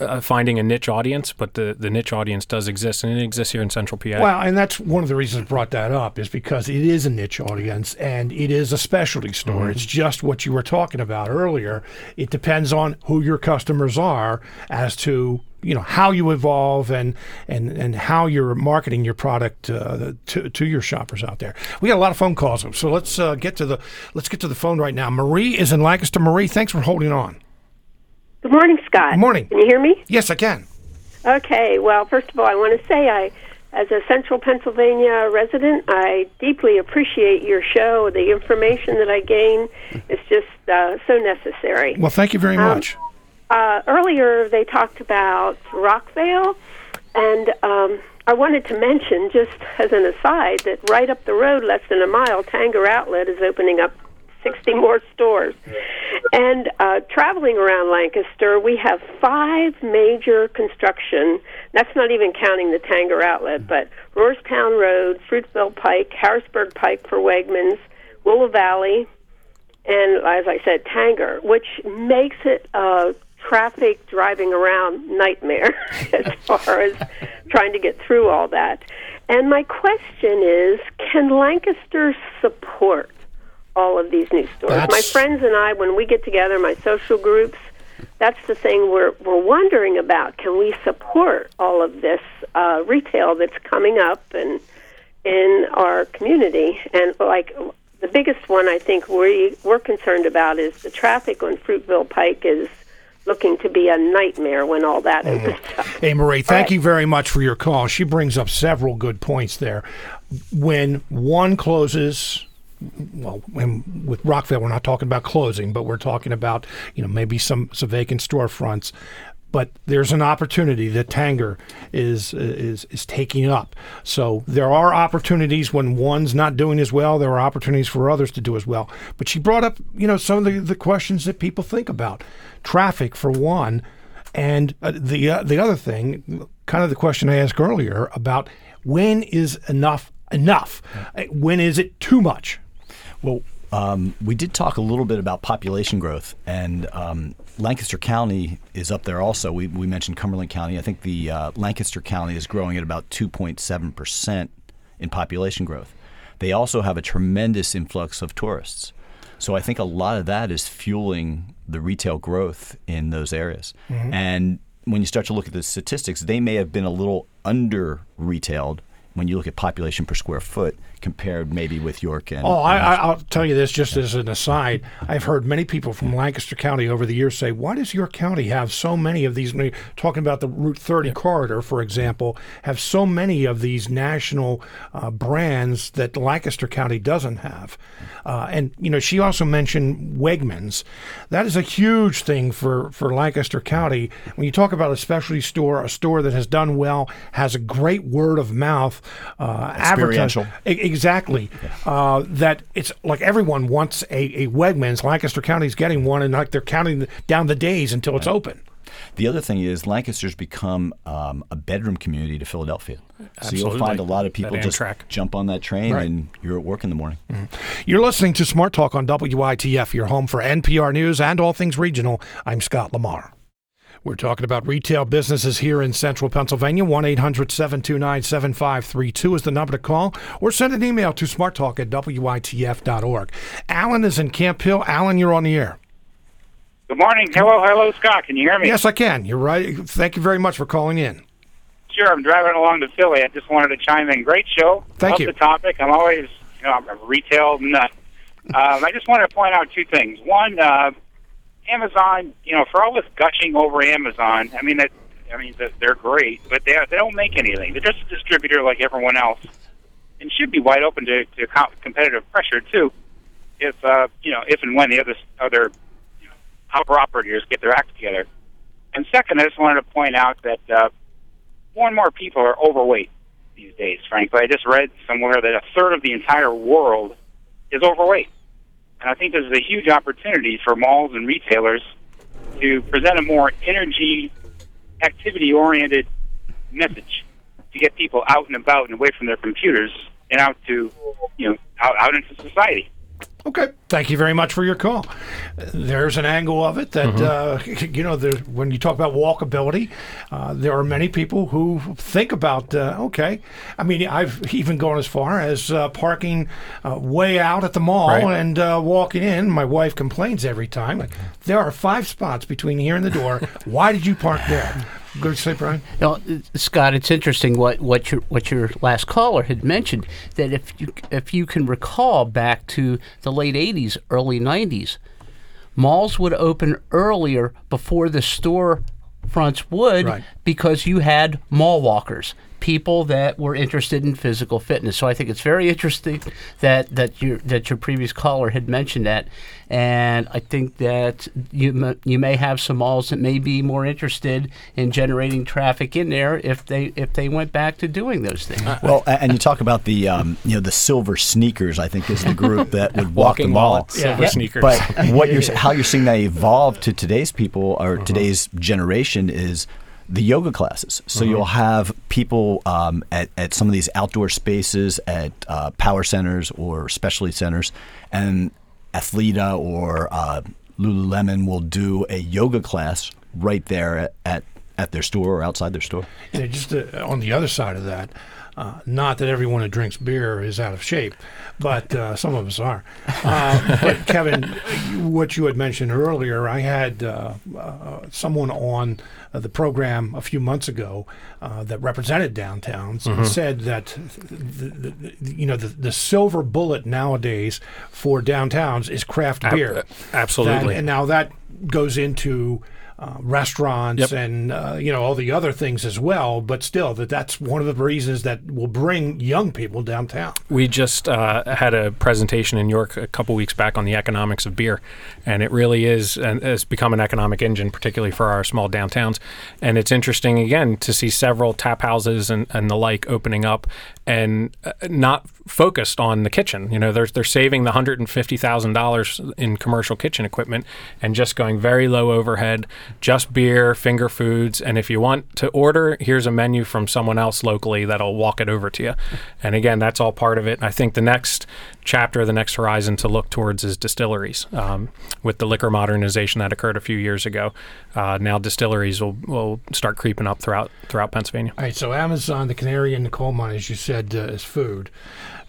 uh, finding a niche audience. But the, the niche audience does exist, and it exists here in Central PA. Well, and that's one of the reasons I brought that up is because it is a niche audience and it is a specialty store. Mm-hmm. It's just what you were talking about earlier. It depends on who your customers are as to you know how you evolve and and and how you're marketing your product uh, to to your shoppers out there. We got a lot of phone calls, so let's uh, get to the let's get to the phone right now. Marie is in Lancaster. Marie, thanks for holding on. Good morning, Scott. Good morning. Can you hear me? Yes, I can. Okay. Well, first of all, I want to say I. As a central Pennsylvania resident, I deeply appreciate your show. The information that I gain is just uh, so necessary. Well, thank you very um, much uh, earlier they talked about Rockvale, and um, I wanted to mention, just as an aside, that right up the road, less than a mile, Tanger Outlet is opening up 60 more stores. And uh, traveling around Lancaster, we have five major construction. That's not even counting the Tanger Outlet, but Rohrstown Road, Fruitville Pike, Harrisburg Pike for Wegmans, Willow Valley, and as I said, Tanger, which makes it uh, traffic driving around nightmare as far as trying to get through all that. And my question is can Lancaster support all of these new stores? That's... My friends and I, when we get together, my social groups, that's the thing we're, we're wondering about. Can we support all of this uh, retail that's coming up and in our community? And like the biggest one I think we, we're concerned about is the traffic on Fruitville Pike is looking to be a nightmare when all that mm. opens up. Hey, Marie, thank right. you very much for your call. She brings up several good points there. When one closes, well, with Rockvale, we're not talking about closing, but we're talking about you know maybe some some vacant storefronts but there's an opportunity that Tanger is is is taking up. So there are opportunities when one's not doing as well. There are opportunities for others to do as well. But she brought up, you know, some of the, the questions that people think about, traffic for one, and uh, the uh, the other thing, kind of the question I asked earlier about when is enough enough, when is it too much? Well, um, we did talk a little bit about population growth, and um, Lancaster County is up there also. We, we mentioned Cumberland County. I think the uh, Lancaster County is growing at about 2.7 percent in population growth. They also have a tremendous influx of tourists. So I think a lot of that is fueling the retail growth in those areas. Mm-hmm. And when you start to look at the statistics, they may have been a little under retailed when you look at population per square foot compared maybe with York and. Oh, I, will tell you this just as an aside. I've heard many people from Lancaster County over the years say, "Why does York County have so many of these?" Talking about the Route 30 yeah. corridor, for example, have so many of these national uh, brands that Lancaster County doesn't have. Uh, and you know, she also mentioned Wegmans. That is a huge thing for for Lancaster County. When you talk about a specialty store, a store that has done well, has a great word of mouth, uh, experiential. Exactly. Uh, that it's like everyone wants a, a Wegmans. Lancaster County's getting one, and like they're counting down the days until it's open. The other thing is Lancaster's become um, a bedroom community to Philadelphia. Absolutely. So you'll find a lot of people just jump on that train right. and you're at work in the morning. Mm-hmm. You're listening to Smart Talk on WITF, your home for NPR News and all things regional. I'm Scott Lamar. We're talking about retail businesses here in central Pennsylvania. 1 800 729 7532 is the number to call, or send an email to smarttalk at WITF.org. Alan is in Camp Hill. Alan, you're on the air. Good morning. Hello, hello, Scott. Can you hear me? Yes, I can. You're right. Thank you very much for calling in. Sure. I'm driving along to Philly. I just wanted to chime in. Great show. Thank Love you. the topic. I'm always, you know, I'm a retail nut. Um, I just wanted to point out two things. One, uh, Amazon, you know, for all this gushing over Amazon, I mean, that, I mean, they're great, but they they don't make anything. They're just a distributor like everyone else, and should be wide open to, to competitive pressure too. If uh, you know, if and when the other other opera operators get their act together. And second, I just wanted to point out that uh, more and more people are overweight these days. Frankly, I just read somewhere that a third of the entire world is overweight, and I think this is a huge opportunity for malls and retailers to present a more energy, activity-oriented message to get people out and about and away from their computers and out to, you know, out, out into society. Okay. Thank you very much for your call. There's an angle of it that, uh, you know, there, when you talk about walkability, uh, there are many people who think about, uh, okay, I mean, I've even gone as far as uh, parking uh, way out at the mall Right. and uh, walking in. My wife complains every time, like, there are five spots between here and the door. Why did you park there? Good to say, Brian. You know, Scott, it's interesting what, what your what your last caller had mentioned that if you if you can recall back to the late '80s, early '90s, malls would open earlier before the store fronts would Right. because you had mall walkers, people that were interested in physical fitness. So I think it's very interesting that that your that your previous caller had mentioned that, and I think that you you may have some malls that may be more interested in generating traffic in there if they if they went back to doing those things. Well, and you talk about the um, you know the silver sneakers. I think is the group that would walk the Walking mall. wallets, silver Yeah. sneakers. But what you're how you're seeing that evolve to today's people or today's generation is the yoga classes. So you'll have people um, at at some of these outdoor spaces at uh, power centers or specialty centers, and Athleta or uh, Lululemon will do a yoga class right there at, at at their store or outside their store. Know, just uh, on the other side of that, uh, not that everyone who drinks beer is out of shape, but uh, some of us are. Uh, but Kevin, what you had mentioned earlier, I had uh, uh, someone on uh, the program a few months ago uh, that represented downtowns and said that the, the, you know the, the silver bullet nowadays for downtowns is craft Ab- beer. absolutely. That- and now that goes into uh, restaurants Yep. and uh, you know all the other things as well. But still, that that's one of the reasons that will bring young people downtown. We just uh, had a presentation in York a couple weeks back on the economics of beer, and it really is and has become an economic engine, particularly for our small downtowns. And it's interesting again to see several tap houses and, and the like opening up and uh, not focused on the kitchen. You know, they're they're saving the hundred and fifty thousand dollars in commercial kitchen equipment and just going very low overhead, just beer, finger foods, and if you want to order, here's a menu from someone else locally that'll walk it over to you. And again, that's all part of it. I think the next chapter, the next horizon to look towards is distilleries. Um, with the liquor modernization that occurred a few years ago, uh, now distilleries will, will start creeping up throughout throughout Pennsylvania. All right, so Amazon, the canary in the coal mine, as you said, uh, is food.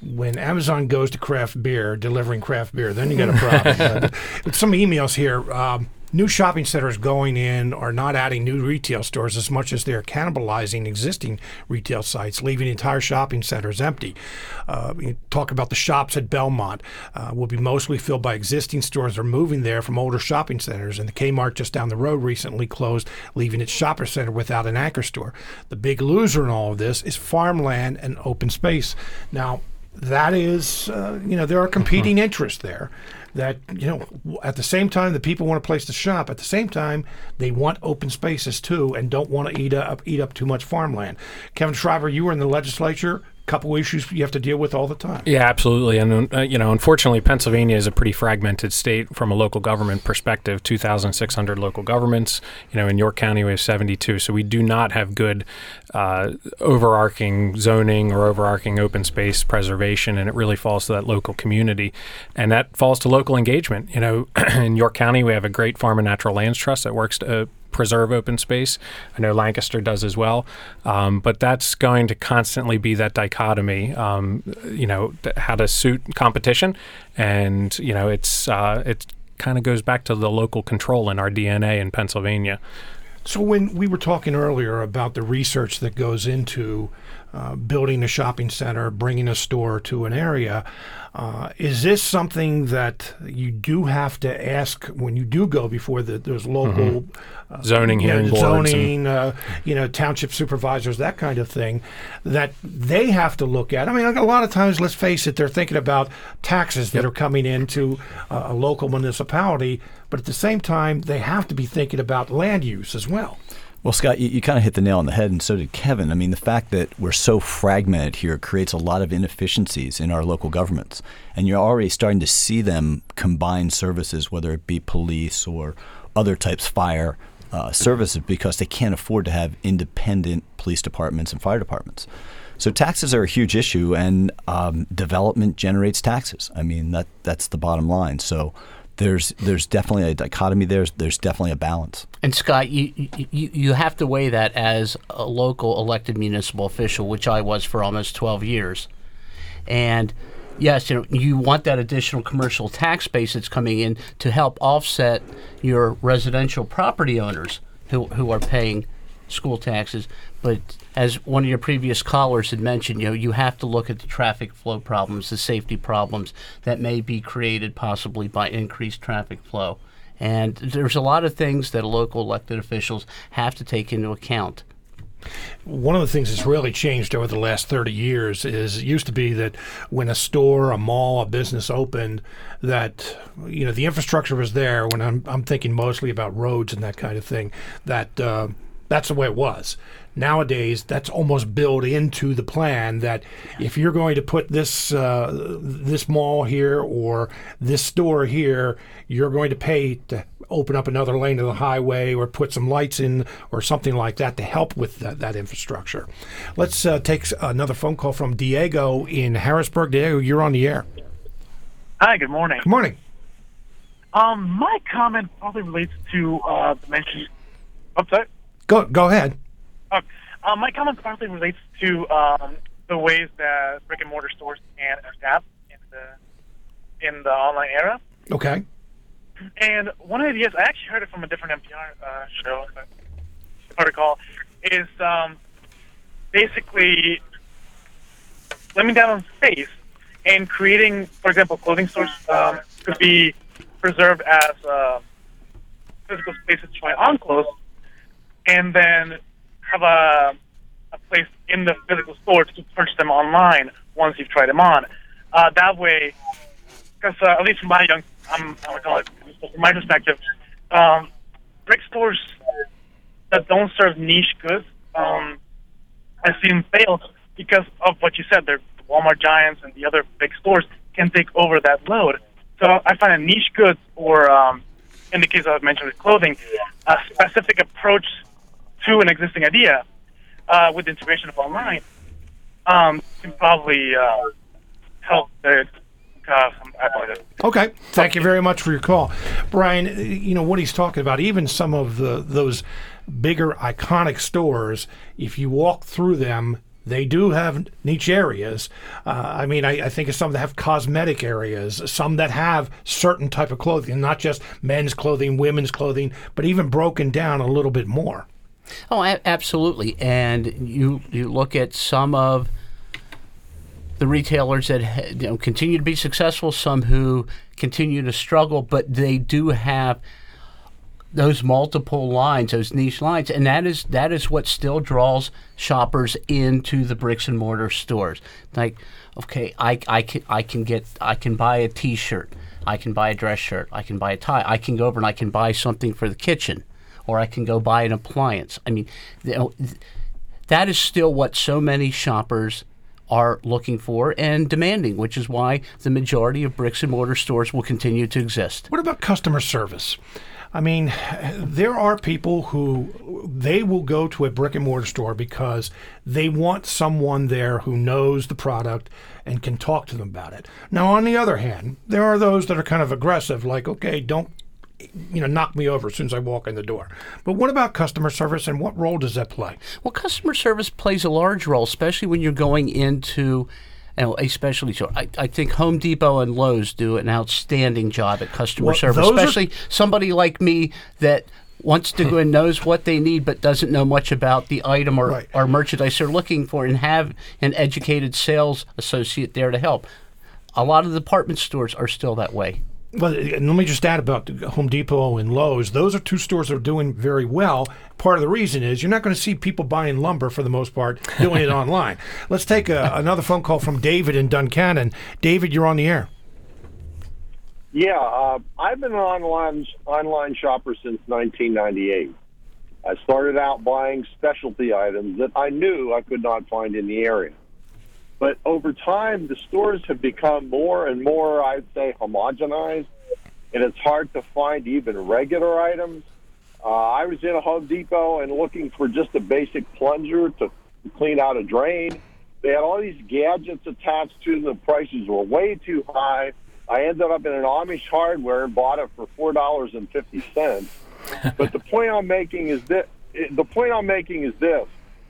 When Amazon goes to craft beer, delivering craft beer, then you got a problem. some emails here. Um, new shopping centers going in are not adding new retail stores as much as they're cannibalizing existing retail sites, leaving entire shopping centers empty. Uh, talk about the shops at Belmont uh, will be mostly filled by existing stores that are moving there from older shopping centers. And the Kmart just down the road recently closed, leaving its shopper center without an anchor store. The big loser in all of this is farmland and open space. Now, that is, uh, you know, there are competing interests there. That you know, at the same time, the people want a place to shop. At the same time, they want open spaces too, and don't want to eat up eat up too much farmland. Kevin Schreiber, you were in the legislature. Couple issues you have to deal with all the time. Yeah, absolutely. And, uh, you know, unfortunately, Pennsylvania is a pretty fragmented state from a local government perspective 2,600 local governments. You know, in York County, we have 72. So we do not have good uh, overarching zoning or overarching open space preservation. And it really falls to that local community. And that falls to local engagement. You know, in York County, we have a great Farm and Natural Lands Trust that works to. Uh, preserve open space. I know Lancaster does as well, um, but that's going to constantly be that dichotomy. Um, you know, how to suit competition, and you know, it's uh, it kind of goes back to the local control in our DNA in Pennsylvania. So when we were talking earlier about the research that goes into uh, building a shopping center, bringing a store to an area. Uh, is this something that you do have to ask when you do go before the, those local uh, Zoning you know, hearing zoning, uh, you know, township supervisors, that kind of thing, that they have to look at? I mean, a lot of times, let's face it, they're thinking about taxes that are coming into uh, a local municipality, but at the same time, they have to be thinking about land use as well. Well, Scott, you, you kind of hit the nail on the head, and so did Kevin. I mean, the fact that we're so fragmented here creates a lot of inefficiencies in our local governments. And you're already starting to see them combine services, whether it be police or other types, fire uh, services, because they can't afford to have independent police departments and fire departments. So taxes are a huge issue, and um, development generates taxes. I mean, that that's the bottom line. So there's there's definitely a dichotomy there. There's definitely a balance. And Scott, you, you you have to weigh that as a local elected municipal official, which I was for almost 12 years. And yes, you know, you want that additional commercial tax base that's coming in to help offset your residential property owners who who are paying school taxes. But as one of your previous callers had mentioned, you know, you have to look at the traffic flow problems, the safety problems that may be created possibly by increased traffic flow. And there's a lot of things that local elected officials have to take into account. One of the things that's really changed over the last 30 years is it used to be that when a store, a mall, a business opened, that you know the infrastructure was there. When I'm I'm thinking mostly about roads and that kind of thing, that uh, that's the way it was. Nowadays, that's almost built into the plan that if you're going to put this uh, this mall here or this store here, you're going to pay to open up another lane of the highway or put some lights in or something like that to help with that, that infrastructure. Let's uh, take another phone call from Diego in Harrisburg. Diego, you're on the air. Hi, good morning. Good morning. Um, my comment probably relates to uh, the mention. Upset. Go go ahead. Uh, uh, my comment partly relates to um, the ways that brick and mortar stores can adapt in the in the online era. Okay. And one of the ideas, I actually heard it from a different NPR uh, show, recall, is um, basically slimming down on space and creating, for example, clothing stores um, could be preserved as uh, physical spaces to try on clothes, and then have a, a place in the physical store to purchase them online once you've tried them on. Uh, that way, because uh, at least from my young, I'm, I would call it, from my perspective, um, brick stores that don't serve niche goods, um, I've seen fail because of what you said. They're Walmart giants and the other big stores can take over that load. So I find a niche goods, or um, in the case I've mentioned with clothing, a specific approach to an existing idea uh, with the integration of online um, can probably uh, help the. Uh, Okay. Thank you very much for your call, Brian. You know what he's talking about. Even some of the those bigger iconic stores, if you walk through them, they do have niche areas. Uh, I mean, I, I think of some that have cosmetic areas, some that have certain type of clothing, not just men's clothing, women's clothing, but even broken down a little bit more. Oh, absolutely. And you you look at some of the retailers that ha- you know continue to be successful, some who continue to struggle, but they do have those multiple lines, those niche lines, and that is that is what still draws shoppers into the bricks and mortar stores. Like, okay, I, I can I can get I can buy a T-shirt, I can buy a dress shirt, I can buy a tie, I can go over and I can buy something for the kitchen, or I can go buy an appliance. I mean, that is still what so many shoppers are looking for and demanding, which is why the majority of bricks and mortar stores will continue to exist. What about customer service? I mean, there are people who they will go to a brick and mortar store because they want someone there who knows the product and can talk to them about it. Now, on the other hand, there are those that are kind of aggressive, like, okay, don't you know knock me over as soon as I walk in the door. But what about customer service and what role does that play? Well, customer service plays a large role, especially when you're going into you know, a specialty store. I, I think Home Depot and Lowe's do an outstanding job at customer Well, service, those are- especially somebody like me that wants to go and knows what they need but doesn't know much about the item or, Right. or merchandise they're looking for and have an educated sales associate there to help. A lot of the department stores are still that way. Well, let me just add about Home Depot and Lowe's. Those are two stores that are doing very well. Part of the reason is you're not going to see people buying lumber for the most part doing it online. Let's take a, another phone call from David in Duncannon. David, you're on the air. Yeah, uh, I've been an online online shopper since 1998. I started out buying specialty items that I knew I could not find in the area. But over time, the stores have become more and more, I'd say, homogenized, and it's hard to find even regular items. Uh, I was in a Home Depot and looking for just a basic plunger to clean out a drain. They had all these gadgets attached to them. The prices were way too high. I ended up in an Amish hardware and bought it for four dollars and fifty cents. but the point I'm making is that the point I'm making is this: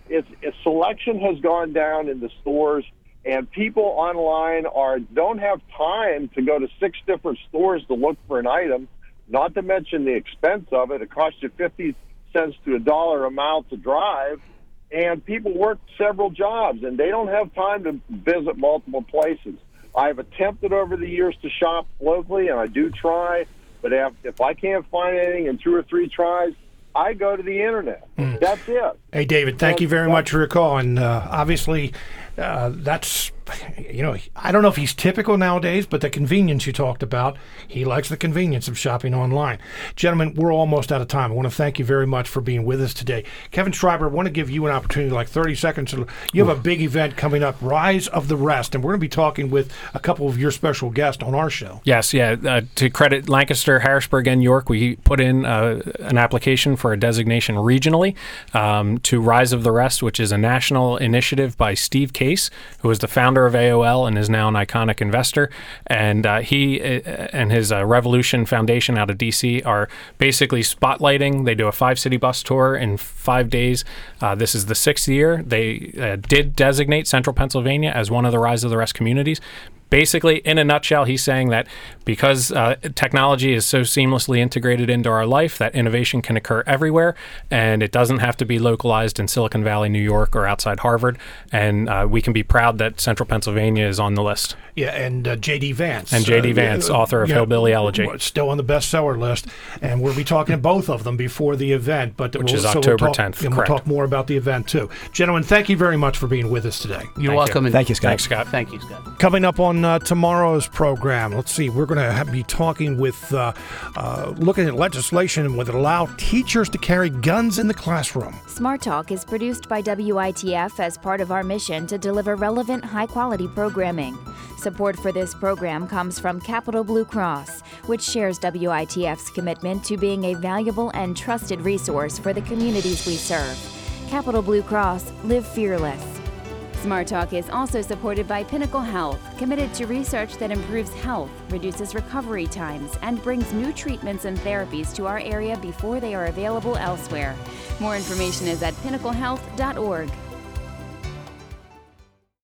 it's, it's selection has gone down in the stores, and people online are don't have time to go to six different stores to look for an item. Not to mention the expense of it; it costs you fifty cents to a dollar a mile to drive. And people work several jobs, and they don't have time to visit multiple places. I've attempted over the years to shop locally, and I do try. But if, if I can't find anything in two or three tries, I go to the internet. That's it. Hey, David, thank And you very much for your call. And uh, obviously, uh, that's, you know, I don't know if he's typical nowadays, but the convenience you talked about, he likes the convenience of shopping online. Gentlemen, we're almost out of time. I want to thank you very much for being with us today. Kevin Schreiber, I want to give you an opportunity, like 30 seconds. You have a big event coming up, Rise of the Rest, and we're going to be talking with a couple of your special guests on our show. Yes, yeah. Uh, to credit Lancaster, Harrisburg, and York, we put in uh, an application for a designation regionally um, to Rise of the Rest, which is a national initiative by Steve Case, who is the founder of AOL and is now an iconic investor. And uh, he uh, and his uh, Revolution Foundation out of DC are basically spotlighting. They do a five city bus tour in five days. Uh, this is the sixth year. They uh, did designate Central Pennsylvania as one of the Rise of the Rest communities basically, in a nutshell, he's saying that because uh, technology is so seamlessly integrated into our life, that innovation can occur everywhere, and it doesn't have to be localized in Silicon Valley, New York, or outside Harvard. And uh, we can be proud that Central Pennsylvania is on the list. Yeah, and uh, J.D. Vance. And J.D. Uh, Vance, author of yeah, Hillbilly Elegy. Still on the bestseller list. And we'll be talking to both of them before the event. but Which we'll, is so we'll October talk- 10th, And we'll talk more about the event, too. Gentlemen, thank you very much for being with us today. You're Thank welcome. you. and Thank you, Scott. Thanks, Scott. Thank you, Scott. Coming up on uh, tomorrow's program, let's see, we're going to be talking with, uh, uh, looking at legislation that allow teachers to carry guns in the classroom. Smart Talk is produced by WITF as part of our mission to deliver relevant, high quality programming. Support for this program comes from Capital Blue Cross, which shares WITF's commitment to being a valuable and trusted resource for the communities we serve. Capital Blue Cross, live fearless. Smart Talk is also supported by Pinnacle Health, committed to research that improves health, reduces recovery times, and brings new treatments and therapies to our area before they are available elsewhere. More information is at pinnaclehealth.org.